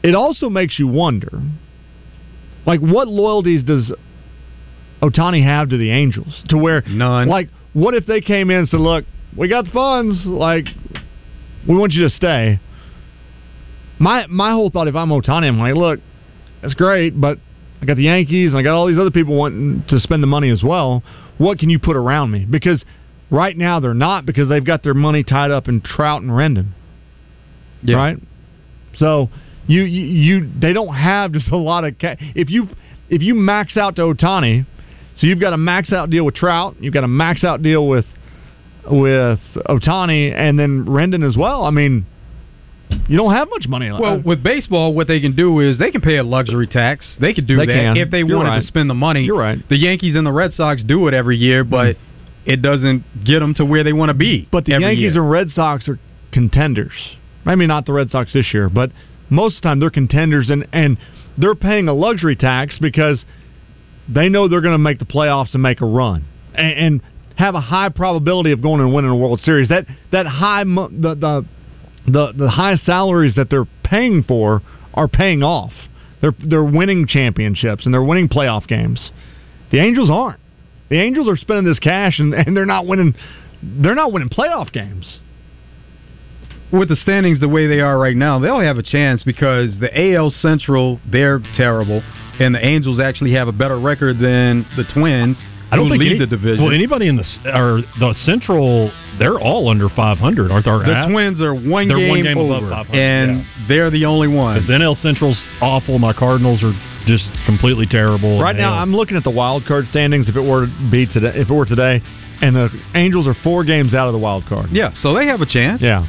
It also makes you wonder, like, what loyalties does Ohtani have to the Angels? To where None. Like, what if they came in and said, "Look, we got the funds. Like, we want you to stay." My my whole thought, if I'm Ohtani, I'm like, look, that's great, but I got the Yankees and I got all these other people wanting to spend the money as well. What can you put around me? Because right now they're not because they've got their money tied up in Trout and Rendon. Yeah. Right. So you, you you they don't have just a lot of ca- if you if you max out to Ohtani, so you've got a max out deal with Trout, you've got a max out deal with with Ohtani and then Rendon as well. I mean, you don't have much money. Well, uh, with baseball, what they can do is they can pay a luxury tax. They could do They that can. if they You're wanted right. to spend the money. You're right. The Yankees and the Red Sox do it every year, hmm. but it doesn't get them to where they want to be. But the Yankees year. and Red Sox are contenders. Maybe not the Red Sox this year, but most of the time they're contenders, and and they're paying a luxury tax because they know they're going to make the playoffs and make a run, and, and have a high probability of going and winning a World Series. That that high the the the the high salaries that they're paying for are paying off. They're they're winning championships and they're winning playoff games. The Angels aren't. The Angels are spending this cash and, and they're not winning. They're not winning playoff games. With the standings the way they are right now, they'll have a chance because the AL Central they're terrible, and the Angels actually have a better record than the Twins. I don't who think lead any- the division. Well, anybody in the or the Central, they're all under 500, aren't they? The half? Twins are one They're game, one game over, above 500, and yeah. they're the only one. Because the NL Central's awful. My Cardinals are just completely terrible. Right now, I'm looking at the wild card standings. If it were to be today, if it were today, and the Angels are four games out of the wild card. Yeah, so they have a chance. Yeah.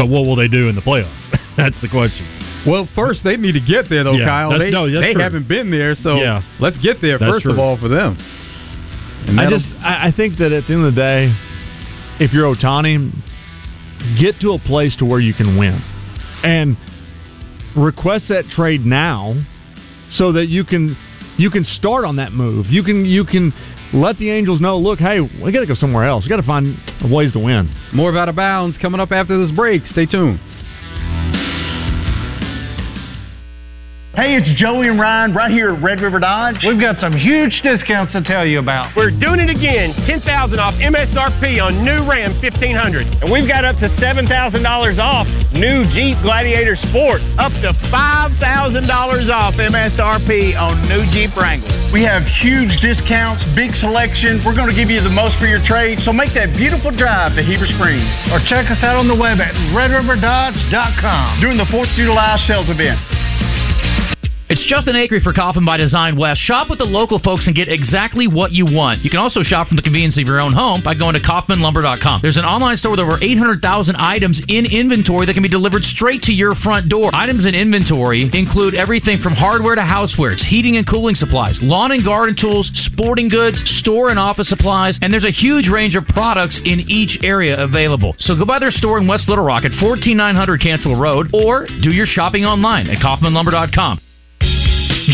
But what will they do in the playoffs? [laughs] That's the question. Well, first they need to get there, though, Yeah, Kyle. that's- They, no, that's they true. haven't been there, so Yeah. let's get there That's first of all for them. I just I, I think that at the end of the day, if you're Ohtani, get to a place to where you can win, and request that trade now, so that you can you can start on that move. You can you can let the Angels know, look, hey, we got to go somewhere else. We got to find ways to win. More of Out of Bounds coming up after this break. Stay tuned. Hey, it's Joey and Ryan right here at Red River Dodge. We've got some huge discounts to tell you about. We're doing it again. 10000 off MSRP on new Ram 1500. And we've got up to $7,000 off new Jeep Gladiator Sport. Up to $5,000 off MSRP on new Jeep Wrangler. We have huge discounts, big selection. We're going to give you the most for your trade. So make that beautiful drive to Heber Springs. Or check us out on the web at redriverdodge.com during the 4th of July sales event. It's Justin Acree for Kaufman by Design West. Shop with the local folks and get exactly what you want. You can also shop from the convenience of your own home by going to kaufmanlumber.com. There's an online store with over 800,000 items in inventory that can be delivered straight to your front door. Items in inventory include everything from hardware to housewares, heating and cooling supplies, lawn and garden tools, sporting goods, store and office supplies, and there's a huge range of products in each area available. So go by their store in West Little Rock at 14900 Cantrell Road or do your shopping online at kaufmanlumber.com.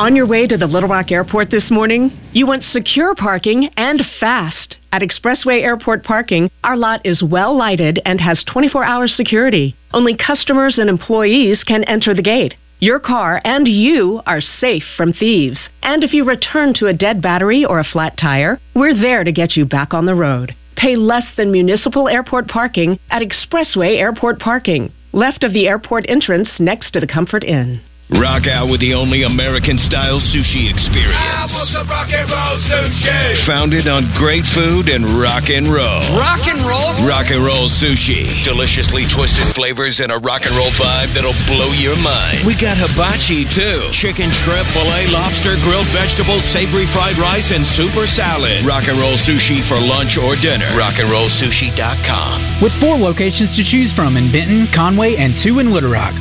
On your way to the Little Rock Airport this morning, you want secure parking and fast. At Expressway Airport Parking, our lot is well lighted and has 24 hour security. Only customers and employees can enter the gate. Your car and you are safe from thieves. And if you return to a dead battery or a flat tire, we're there to get you back on the road. Pay less than municipal airport parking at Expressway Airport Parking, left of the airport entrance next to the Comfort Inn. Rock out with the only American style sushi experience. Ah, rock and roll sushi. Founded on great food and rock and roll. Rock and roll? Rock and roll sushi. Deliciously twisted flavors and a rock and roll vibe that'll blow your mind. We got hibachi too. Chicken, shrimp, filet, lobster, grilled vegetables, savory fried rice, and super salad. Rock and roll sushi for lunch or dinner. Rockandrollsushi.com. With four locations to choose from in Benton, Conway, and two in Little Rock.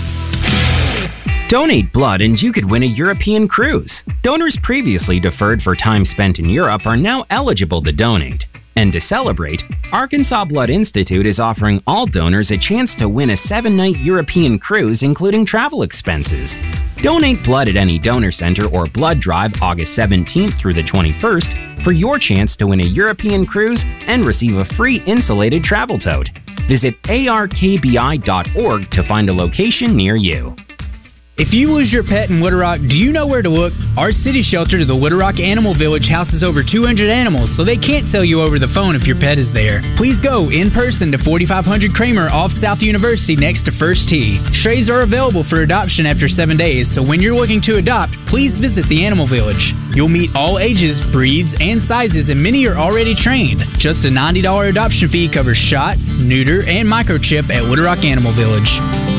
Donate blood and you could win a European cruise. Donors previously deferred for time spent in Europe are now eligible to donate. And to celebrate, Arkansas Blood Institute is offering all donors a chance to win a seven night European cruise, including travel expenses. Donate blood at any donor center or blood drive August 17th through the 21st for your chance to win a European cruise and receive a free insulated travel tote. Visit arkbi.org to find a location near you. If you lose your pet in Little Rock, do you know where to look? Our city shelter the Little Rock Animal Village houses over 200 animals, so they can't sell you over the phone if your pet is there. Please go in person to 4500 Kramer off South University next to First Tee. Strays are available for adoption after seven days, so when you're looking to adopt, please visit the Animal Village. You'll meet all ages, breeds, and sizes, and many are already trained. Just a $90 adoption fee covers shots, neuter, and microchip at Little Rock Animal Village.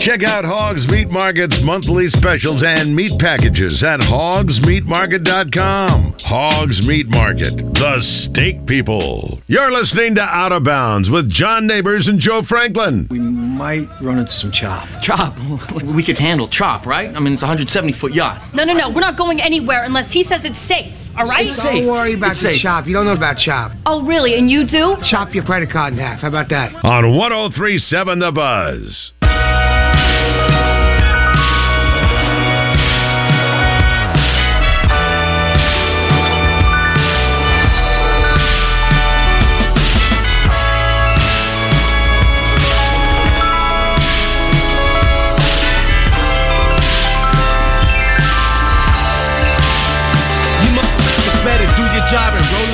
Check out Hogs Meat Market's monthly specials and meat packages at hogsmeatmarket.com. Hogs Meat Market, the steak people. You're listening to Out of Bounds with John Neighbors and Joe Franklin. We might run into some chop. Chop. [laughs] We could handle chop, right? I mean, it's a 170 foot yacht. No, no, no. We're not going anywhere unless he says it's safe. All right? Don't worry about It's the safe. chop. You don't know about chop. Oh, really? And you do? Chop your credit card in half. How about that? On 1037 The Buzz.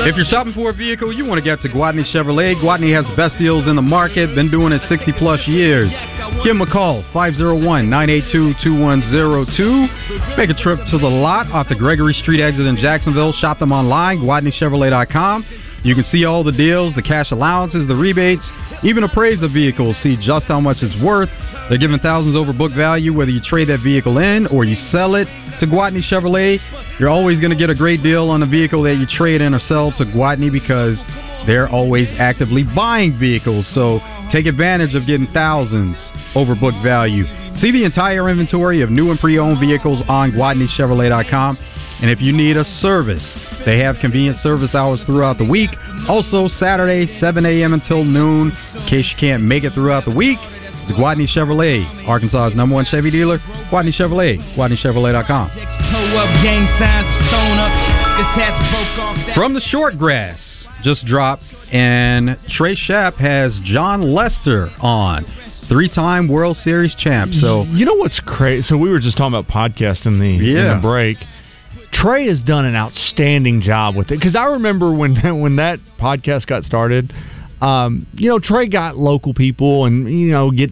If you're shopping for a vehicle, you want to get to Gwatney Chevrolet. Gwatney has the best deals in the market, been doing it 60 plus years. Give them a call, 501-982-2102. Make a trip to the lot off the Gregory Street exit in Jacksonville. Shop them online, GwatneyChevrolet.com. You can see all the deals, the cash allowances, the rebates, even appraise the vehicle, see just how much it's worth. They're giving thousands over book value whether you trade that vehicle in or you sell it to Gwatney Chevrolet. You're always going to get a great deal on the vehicle that you trade in or sell to Gwatney because they're always actively buying vehicles. So take advantage of getting thousands over book value. See the entire inventory of new and pre-owned vehicles on GwatneyChevrolet.com. And if you need a service, they have convenient service hours throughout the week. Also, Saturday, 7 a.m. until noon. In case you can't make it throughout the week, it's Gwatney Chevrolet, Arkansas's number one Chevy dealer. Gwatney Chevrolet, GwatneyChevrolet.com. Toe up, gang signs, stone up. This hat's broke off. That From the short grass, just dropped, and Trey Shapp has Jon Lester on, three-time World Series champ. So you know what's crazy? So we were just talking about podcasts in the in Yeah. the break. Trey has done an outstanding job with it because I remember when [laughs] when that podcast got started. Um, you know, Trey got local people and you know get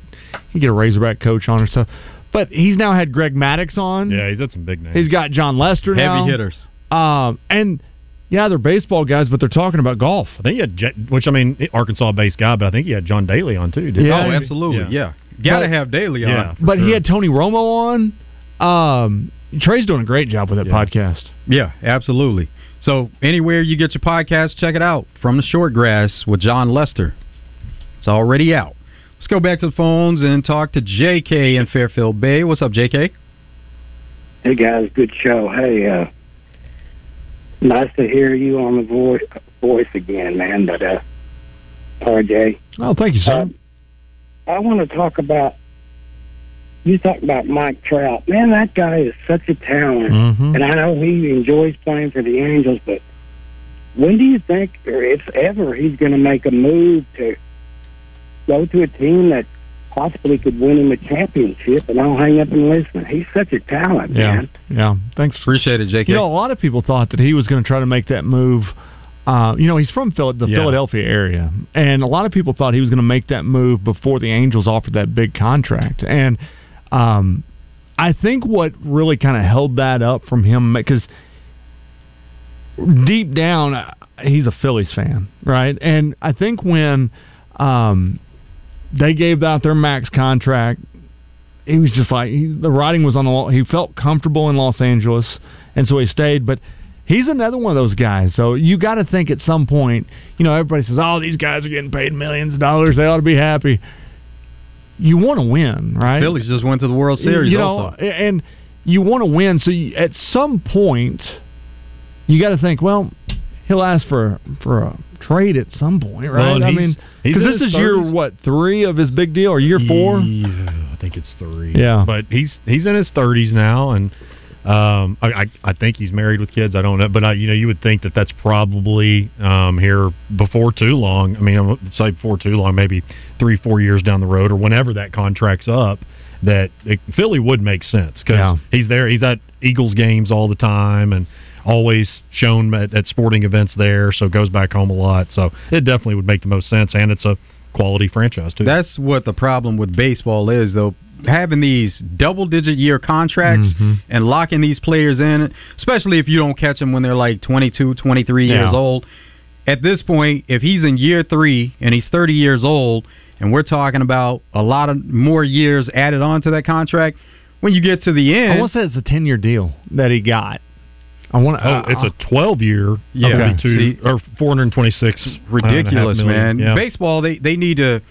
you get a Razorback coach on or stuff. But he's now had Greg Maddux on. Yeah, he's had some big names. He's got Jon Lester Heavy now. hitters. Um, and yeah, they're baseball guys, but they're talking about golf. I think he had, J- which I mean, Arkansas-based guy, but I think he had John Daly on too. Didn't Yeah. he? Oh, absolutely, yeah. Gotta have Daly on. Yeah, But he had Tony Romo on. Um, Trey's doing a great job with that podcast. Yeah, absolutely. So anywhere you get your podcast, check it out. From the short grass with Jon Lester. It's already out. Let's go back to the phones and talk to JK in Fairfield Bay. What's up, JK? Hey guys, good show. Hey, uh nice to hear you on the voice voice again, man. But uh RJ. Oh, thank you, sir. I want to talk about you talk about Mike Trout. Man, that guy is such a talent. Mhm. And I know he enjoys playing for the Angels, but when do you think or if ever he's gonna make a move to go to a team that possibly could win him a championship and I'll hang up and listen. He's such a talent, Yeah, man. yeah. Thanks. Appreciate it, JK. You know, a lot of people thought that he was going to try to make that move. Uh, you know, he's from Phil- the Yeah. Philadelphia area, and a lot of people thought he was going to make that move before the Angels offered that big contract. And um, I think what really kind of held that up from him because deep down uh, he's a Phillies fan, right? And I think when um, they gave out their max contract, he was just like he, the writing was on the wall. He felt comfortable in Los Angeles, and so he stayed. But he's another one of those guys. So you got to think at some point, you know, everybody says, "Oh, these guys are getting paid millions of dollars. They ought to be happy." You want to win, right? Phillies just went to the World Series you know, also. and you want to win. So you, at some point, you got to think, well, he'll ask for for a trade at some point, right? Well, I mean, because this his is year what three of his big deal, or year four? Yeah, I think it's three. Yeah. but he's he's in his thirties now, and um, I, I I think he's married with kids. I don't know, but I, you know, you would think that that's probably um, here before too long. I mean, I would say before too long, maybe three, four years down the road, or whenever that contract's up. That it, Philly would make sense because Yeah. he's there. He's at Eagles games all the time, and always shown at, at sporting events there. So goes back home a lot. So it definitely would make the most sense, and it's a quality franchise too. That's what the problem with baseball is, though. Having these double digit year contracts Mm-hmm. and locking these players in, especially if you don't catch them when they're like 22, 23 years old. At this point, if he's in year three and he's 30 years old, and we're talking about a lot of more years added on to that contract, when you get to the end. I end. want to say it's a ten year deal that he got. I want to. Oh, it's a 12 year, Yeah. two See- or 426. ridiculous, man. Yeah. Baseball, they they need to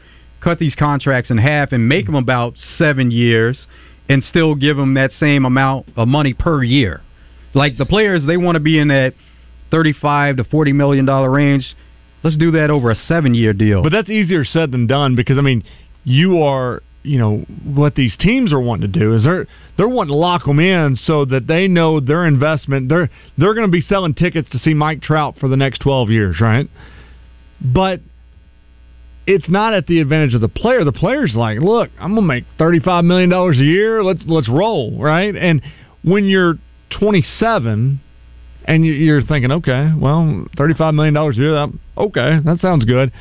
cut these contracts in half and make them about seven years, and still give them that same amount of money per year. Like the players, they want to be in that thirty-five to forty million dollar range. Let's do that over a seven-year deal. But that's easier said than done because I mean, you are you know what these teams are wanting to do is they're they're wanting to lock them in so that they know their investment they're they're going to be selling tickets to see Mike Trout for the next 12 years, right? But it's not at the advantage of the player. The player's like, "Look, I'm to make 35 million dollars a year. Let's let's roll, right?" And when you're 27 and you- you're thinking, "Okay, well, 35 million dollars a year, that- okay, that sounds good."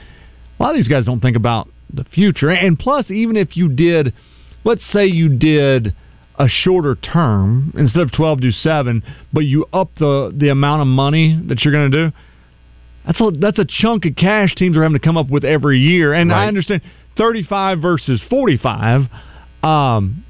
a lot of these guys don't think about the future. And plus, even if you did, let's say you did a shorter term instead of twelve, do seven, but you up the the amount of money that you're going to do. That's a that's a chunk of cash teams are having to come up with every year. And I understand thirty five versus forty five. Um,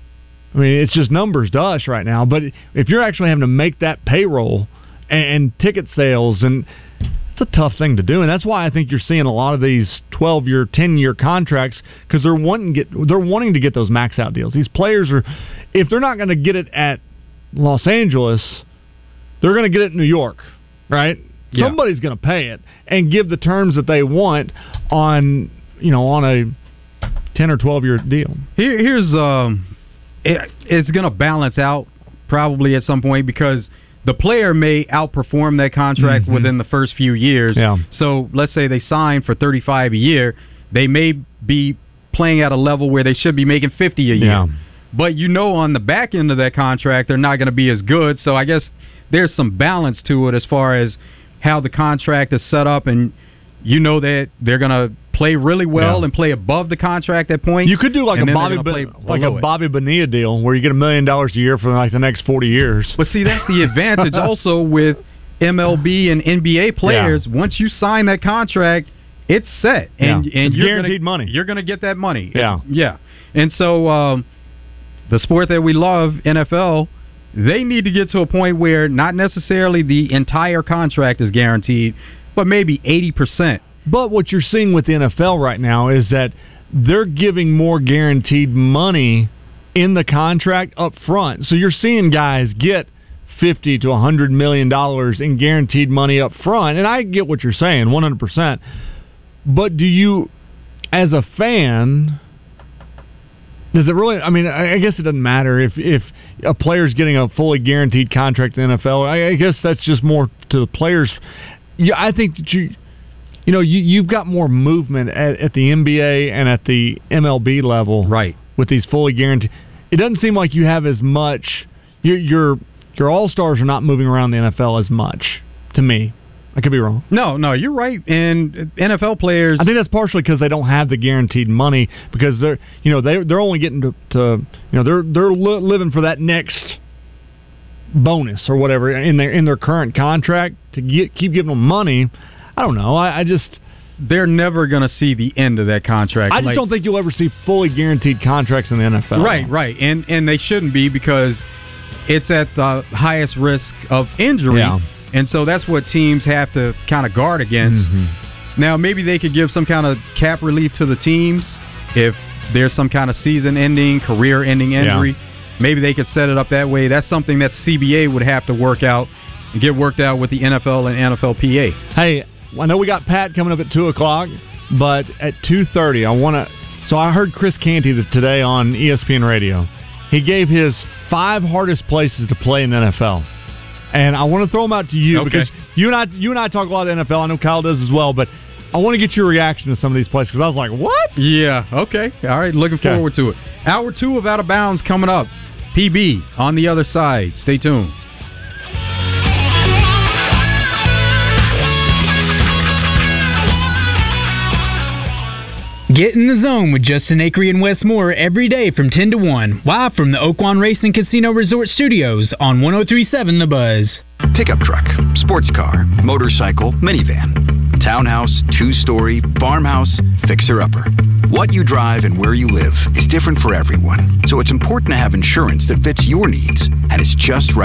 I mean, it's just numbers to us right now. But if you're actually having to make that payroll and, and ticket sales, and it's a tough thing to do, and that's why I think you're seeing a lot of these 12 year, 10 year contracts because they're wanting to get they're wanting to get those max out deals. These players are, if they're not going to get it at Los Angeles, they're going to get it in New York, right? Yeah. Somebody's going to pay it and give the terms that they want on you know on a 10 or 12 year deal. Here, here's um, it, it's going to balance out probably at some point because the player may outperform that contract Mhm. within the first few years. Yeah. So let's say they sign for 35 a year, they may be playing at a level where they should be making 50 a year. Yeah. But you know, on the back end of that contract, they're not going to be as good. So I guess there's some balance to it as far as how the contract is set up, and you know that they're going to play really well Yeah. and play above the contract at points. You could do like a Bobby Bon- like a it. Bobby Bonilla deal where you get a million dollars a year for like the next 40 years. But see, that's the advantage [laughs] also with MLB and NBA players. Once you sign that contract, it's set, and Yeah. and It's you're guaranteed gonna, money. You're going to get that money. Yeah. It's- yeah. And so, um, the sport that we love, NFL, they need to get to a point where not necessarily the entire contract is guaranteed, but maybe eighty percent. But what you're seeing with the NFL right now is that they're giving more guaranteed money in the contract up front. So you're seeing guys get 50 to 100 million dollars in guaranteed money up front. And I get what you're saying 100%. But do you as a fan does it really? I mean, I I guess it doesn't matter if if a player's getting a fully guaranteed contract in the NFL. I, I guess that's just more to the players. Yeah, I think that you, you know, you you've got more movement at, at the NBA and at the MLB level, right? With these fully guaranteed, it doesn't seem like you have as much. Your your your all stars are not moving around the NFL as much. To me, I could be wrong. No, no, you're right. And NFL players, I think that's partially because they don't have the guaranteed money because they're you know they they're only getting to, to you know they're they're li- living for that next bonus or whatever in their in their current contract to get, keep giving them money. I don't know. I, I just they're never going to see the end of that contract. I just Like- don't think you'll ever see fully guaranteed contracts in the NFL. Right, right, and and they shouldn't be because it's at the highest risk of injury, Yeah. And so that's what teams have to kind of guard against. Mm-hmm. Now, maybe they could give some kind of cap relief to the teams if there's some kind of season-ending, career-ending Yeah. injury. Maybe they could set it up that way. That's something that CBA would have to work out and get worked out with the NFL and NFLPA. Hey, I know we got Pat coming up at two o'clock, but at two thirty, I want to. So I heard Chris Canty today on ESPN Radio. He gave his five hardest places to play in the NFL, and I want to throw them out to you Okay. because you and I, you and I talk a lot of NFL. I know Kyle does as well, but I want to get your reaction to some of these plays because I was like, "What?" Yeah. Okay. All right. Looking Okay. forward to it. Hour two of Out of Bounds coming up. PB on the other side. Stay tuned. Get in the zone with Justin Acree and Wes Moore every day from 10 to 1, live from the Oaklawn Racing Casino Resort Studios on 1037 The Buzz. Pickup truck, sports car, motorcycle, minivan, townhouse, two story, farmhouse, fixer upper. What you drive and where you live is different for everyone, so it's important to have insurance that fits your needs and is just right.